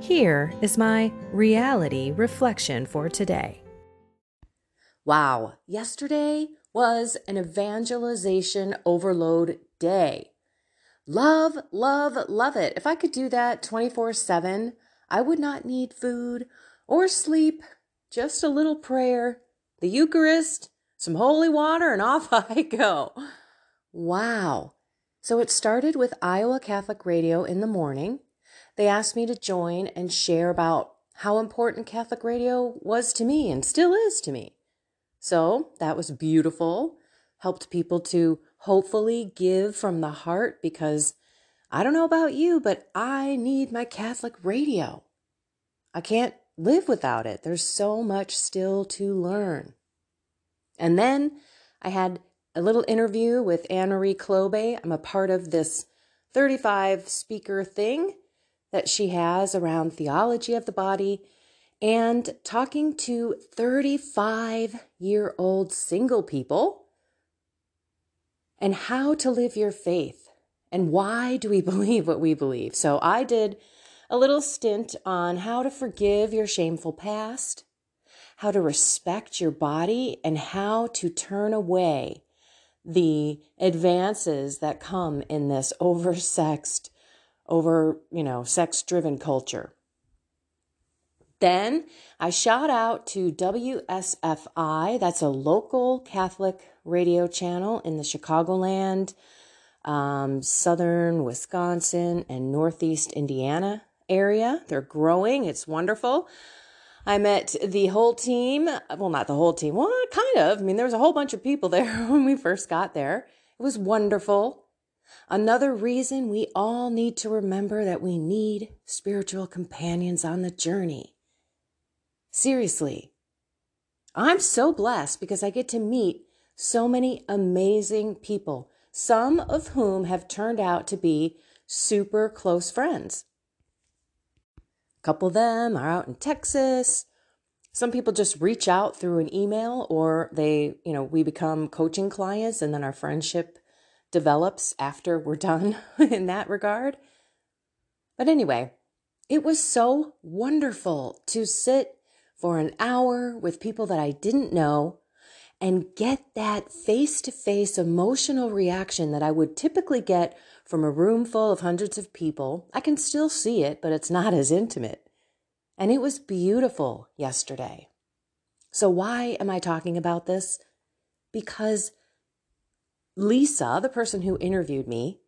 Here is my reality reflection for today. Wow, yesterday was an evangelization overload day. Love, love, love it. If I could do that 24 7, I would not need food or sleep, just a little prayer, the Eucharist, some holy water, and off I go. Wow. So it started with Iowa Catholic Radio in the morning. They asked me to join and share about how important Catholic radio was to me and still is to me. So that was beautiful. Helped people to hopefully give from the heart because I don't know about you, but I need my Catholic radio. I can't live without it. There's so much still to learn. And then I had a little interview with Anne Marie Klobe. I'm a part of this 35 speaker thing that she has around theology of the body and talking to 35 year old single people and how to live your faith and why do we believe what we believe. So I did a little stint on how to forgive your shameful past, how to respect your body, and how to turn away the advances that come in this oversexed over, you know, sex driven culture. Then I shout out to WSFI, that's a local Catholic radio channel in the Chicagoland, um, southern Wisconsin, and northeast Indiana area. They're growing, it's wonderful. I met the whole team. Well, not the whole team. Well, kind of. I mean, there was a whole bunch of people there when we first got there. It was wonderful. Another reason we all need to remember that we need spiritual companions on the journey. Seriously, I'm so blessed because I get to meet so many amazing people, some of whom have turned out to be super close friends. A couple of them are out in Texas. Some people just reach out through an email or they, you know, we become coaching clients and then our friendship develops after we're done in that regard. But anyway, it was so wonderful to sit for an hour with people that I didn't know and get that face to face emotional reaction that I would typically get from a room full of hundreds of people. I can still see it, but it's not as intimate. And it was beautiful yesterday. So, why am I talking about this? Because Lisa, the person who interviewed me,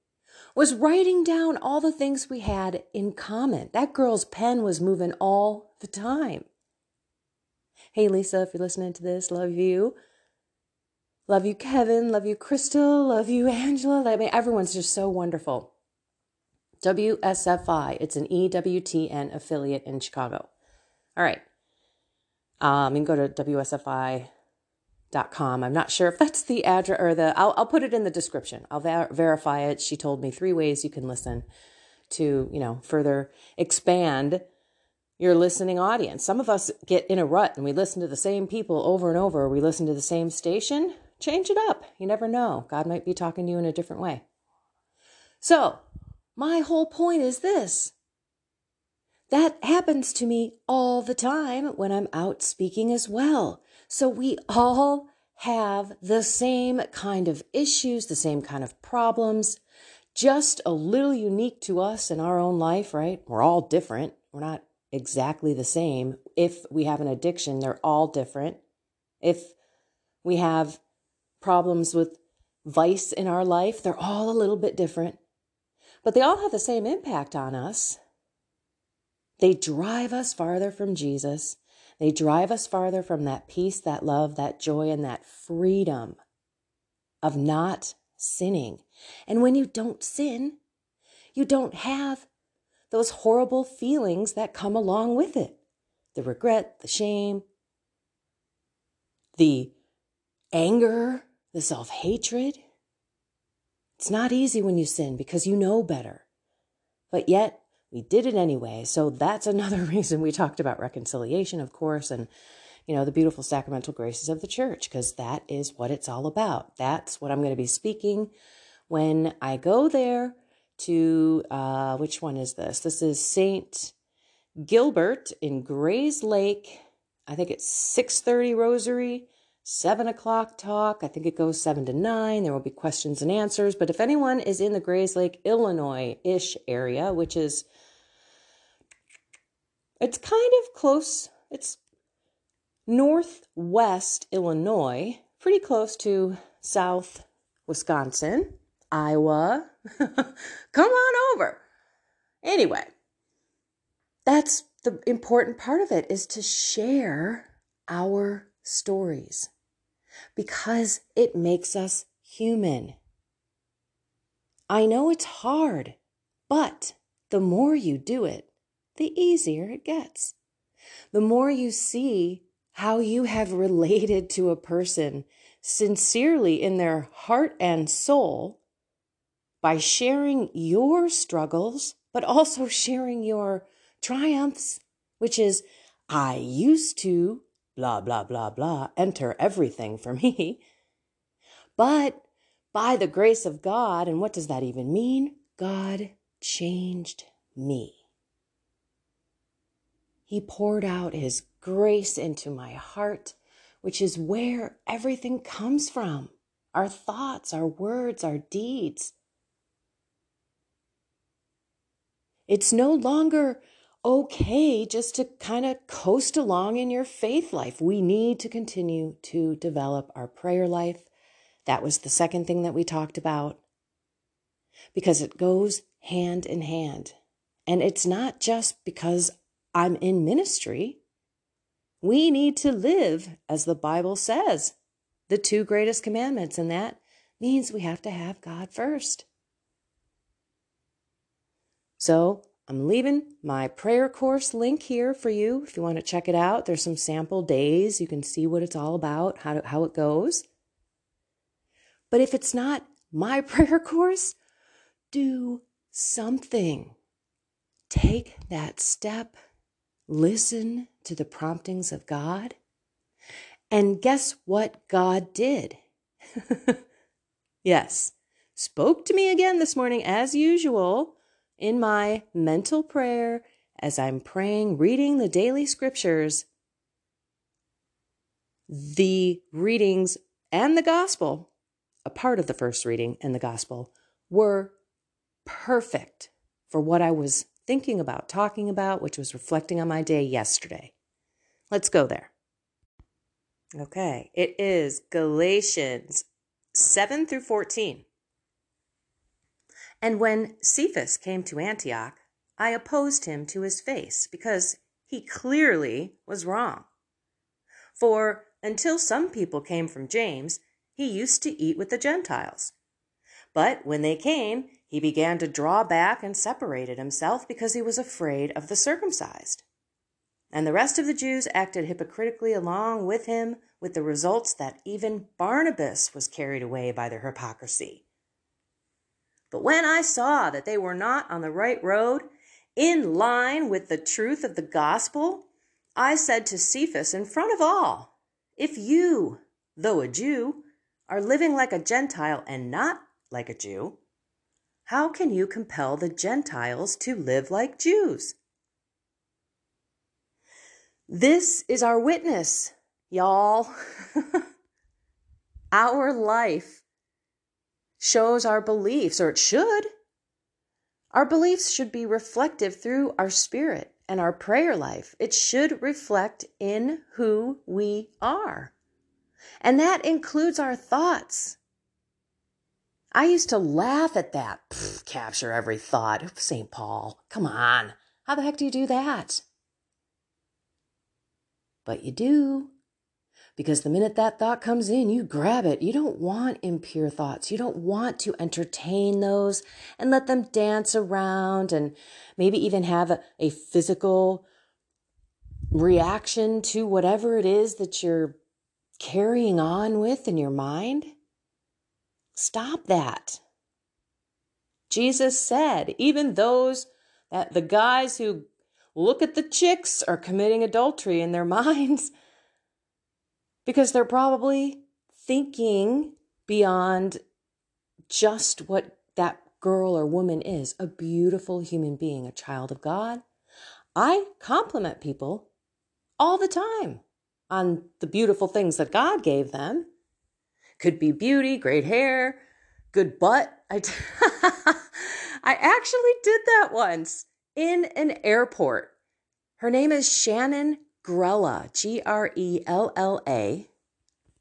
was writing down all the things we had in common. That girl's pen was moving all the time. Hey, Lisa, if you're listening to this, love you. Love you, Kevin. Love you, Crystal. Love you, Angela. I mean, everyone's just so wonderful. WSFI, it's an EWTN affiliate in Chicago. All right. Um, you can go to WSFI dot com. I'm not sure if that's the address or the, I'll, I'll put it in the description. I'll ver- verify it. She told me three ways you can listen to, you know, further expand your listening audience. Some of us get in a rut and we listen to the same people over and over. We listen to the same station. Change it up. You never know. God might be talking to you in a different way. So, my whole point is this. That happens to me all the time when I'm out speaking as well. So we all have the same kind of issues, the same kind of problems, just a little unique to us in our own life, right? We're all different. We're not exactly the same. If we have an addiction, they're all different. If we have problems with vice in our life, they're all a little bit different, but they all have the same impact on us. They drive us farther from Jesus. They drive us farther from that peace, that love, that joy, and that freedom of not sinning. And when you don't sin, you don't have those horrible feelings that come along with it the regret, the shame, the anger, the self hatred. It's not easy when you sin because you know better. But yet, we did it anyway. So that's another reason we talked about reconciliation, of course, and you know, the beautiful sacramental graces of the church, because that is what it's all about. That's what I'm going to be speaking when I go there to, uh, which one is this? This is St. Gilbert in Grayslake. I think it's 630 Rosary, 7 o'clock talk. I think it goes 7 to 9. There will be questions and answers. But if anyone is in the Grayslake, Illinois-ish area, which is, it's kind of close. It's northwest Illinois, pretty close to south Wisconsin, Iowa. Come on over. Anyway, that's the important part of it is to share our stories because it makes us human. I know it's hard, but the more you do it, the easier it gets. The more you see how you have related to a person sincerely in their heart and soul by sharing your struggles, but also sharing your triumphs, which is, I used to, blah, blah, blah, blah, enter everything for me. But by the grace of God, and what does that even mean? God changed me. He poured out His grace into my heart, which is where everything comes from our thoughts, our words, our deeds. It's no longer okay just to kind of coast along in your faith life. We need to continue to develop our prayer life. That was the second thing that we talked about because it goes hand in hand. And it's not just because I'm in ministry. We need to live as the Bible says, the two greatest commandments, and that means we have to have God first. So I'm leaving my prayer course link here for you if you want to check it out. There's some sample days. You can see what it's all about, how, to, how it goes. But if it's not my prayer course, do something. Take that step listen to the promptings of God. And guess what God did? yes, spoke to me again this morning as usual in my mental prayer as I'm praying, reading the daily scriptures. The readings and the gospel, a part of the first reading and the gospel, were perfect for what I was thinking about, talking about, which was reflecting on my day yesterday. Let's go there. Okay, it is Galatians 7 through 14. And when Cephas came to Antioch, I opposed him to his face because he clearly was wrong. For until some people came from James, he used to eat with the Gentiles. But when they came, he began to draw back and separated himself because he was afraid of the circumcised. And the rest of the Jews acted hypocritically along with him, with the results that even Barnabas was carried away by their hypocrisy. But when I saw that they were not on the right road, in line with the truth of the gospel, I said to Cephas in front of all, If you, though a Jew, are living like a Gentile and not like a Jew, how can you compel the Gentiles to live like Jews? This is our witness, y'all. our life shows our beliefs, or it should. Our beliefs should be reflective through our spirit and our prayer life. It should reflect in who we are. And that includes our thoughts. I used to laugh at that. Pfft, capture every thought. St. Paul, come on. How the heck do you do that? But you do. Because the minute that thought comes in, you grab it. You don't want impure thoughts. You don't want to entertain those and let them dance around and maybe even have a, a physical reaction to whatever it is that you're carrying on with in your mind. Stop that. Jesus said, even those that the guys who look at the chicks are committing adultery in their minds because they're probably thinking beyond just what that girl or woman is a beautiful human being, a child of God. I compliment people all the time on the beautiful things that God gave them. Could be beauty, great hair, good butt. I, t- I actually did that once in an airport. Her name is Shannon Grella, G R E L L A.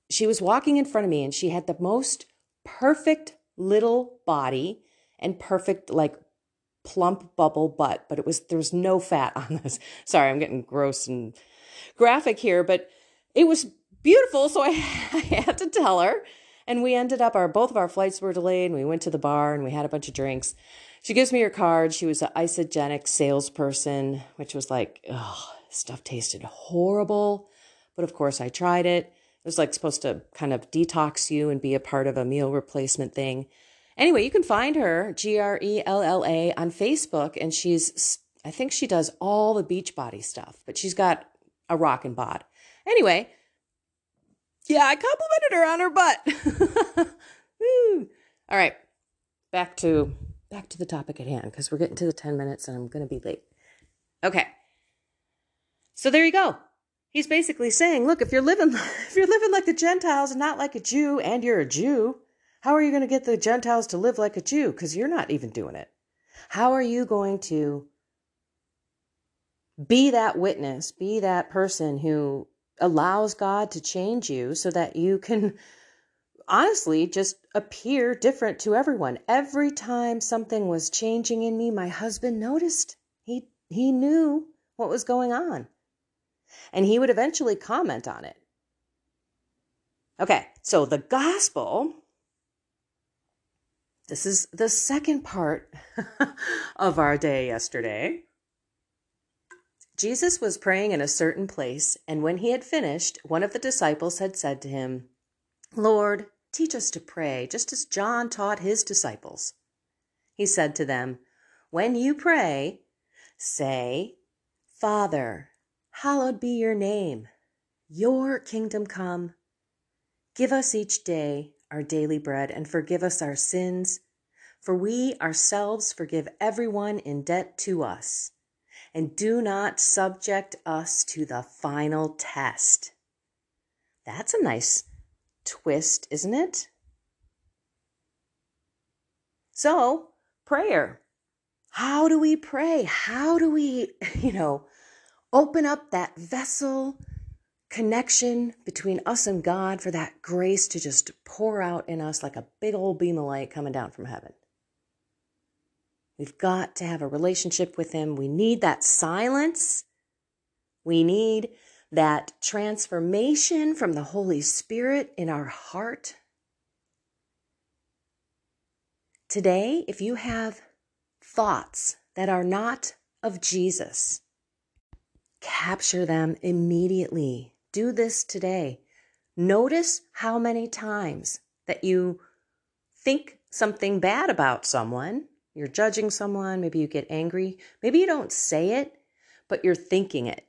She was walking in front of me and she had the most perfect little body and perfect, like, plump bubble butt, but it was, there was no fat on this. Sorry, I'm getting gross and graphic here, but it was beautiful. So I, I had to tell her. And we ended up, our both of our flights were delayed. And we went to the bar and we had a bunch of drinks. She gives me her card. She was an Isagenix salesperson, which was like, oh, Stuff tasted horrible, but of course I tried it. It was like supposed to kind of detox you and be a part of a meal replacement thing. Anyway, you can find her, G R E L L A, on Facebook, and she's, I think she does all the Beachbody stuff, but she's got a rockin' bod. Anyway, yeah, I complimented her on her butt. all right, back to back to the topic at hand because we're getting to the 10 minutes and I'm going to be late. Okay. So there you go. He's basically saying, look, if you're living if you're living like the Gentiles and not like a Jew and you're a Jew, how are you going to get the Gentiles to live like a Jew cuz you're not even doing it? How are you going to be that witness, be that person who allows God to change you so that you can honestly just appear different to everyone. Every time something was changing in me, my husband noticed. He he knew what was going on and he would eventually comment on it. Okay, so the gospel, this is the second part of our day yesterday. Jesus was praying in a certain place, and when he had finished, one of the disciples had said to him, Lord, teach us to pray, just as John taught his disciples. He said to them, When you pray, say, Father, Hallowed be your name. Your kingdom come. Give us each day our daily bread and forgive us our sins, for we ourselves forgive everyone in debt to us. And do not subject us to the final test. That's a nice twist, isn't it? So, prayer. How do we pray? How do we, you know, Open up that vessel connection between us and God for that grace to just pour out in us like a big old beam of light coming down from heaven. We've got to have a relationship with Him. We need that silence. We need that transformation from the Holy Spirit in our heart. Today, if you have thoughts that are not of Jesus, Capture them immediately. Do this today. Notice how many times that you think something bad about someone. You're judging someone. Maybe you get angry. Maybe you don't say it, but you're thinking it.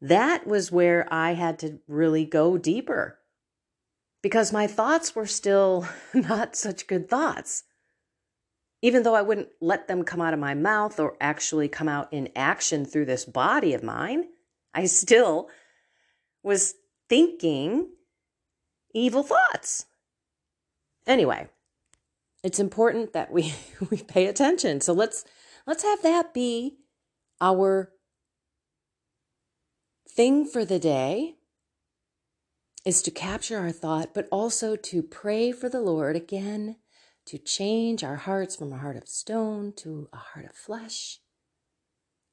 That was where I had to really go deeper because my thoughts were still not such good thoughts even though I wouldn't let them come out of my mouth or actually come out in action through this body of mine, I still was thinking evil thoughts. Anyway, it's important that we, we pay attention. So let's let's have that be our thing for the day. is to capture our thought, but also to pray for the Lord again to change our hearts from a heart of stone to a heart of flesh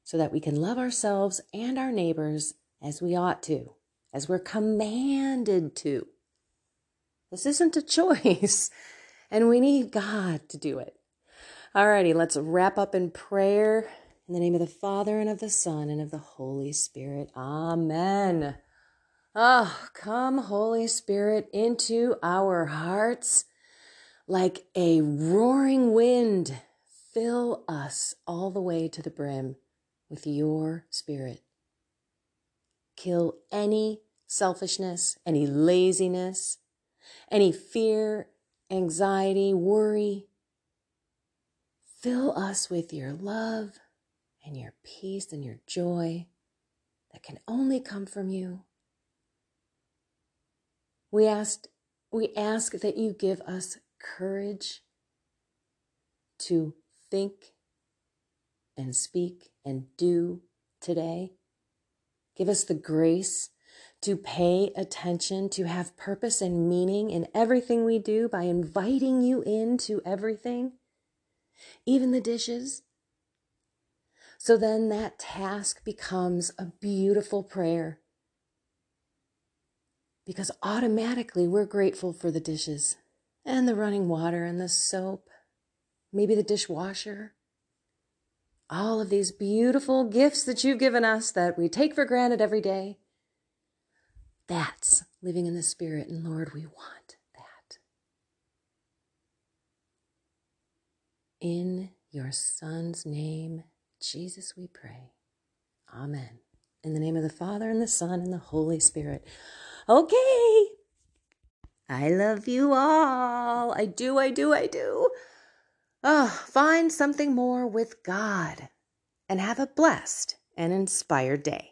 so that we can love ourselves and our neighbors as we ought to, as we're commanded to. This isn't a choice, and we need God to do it. Alrighty, let's wrap up in prayer. In the name of the Father, and of the Son, and of the Holy Spirit. Amen. Oh, come, Holy Spirit, into our hearts like a roaring wind. Fill us all the way to the brim with your spirit. Kill any selfishness, any laziness, any fear, anxiety, worry. Fill us with your love and your peace and your joy that can only come from you. We ask, we ask that you give us courage to think and speak and do today. Give us the grace to pay attention, to have purpose and meaning in everything we do by inviting you into everything, even the dishes. So then that task becomes a beautiful prayer because automatically we're grateful for the dishes and the running water and the soap, maybe the dishwasher. All of these beautiful gifts that you've given us that we take for granted every day. That's living in the Spirit, and Lord, we want that. In your Son's name, Jesus, we pray. Amen. In the name of the Father, and the Son, and the Holy Spirit. Okay. I love you all. I do, I do, I do. Oh, find something more with God and have a blessed and inspired day.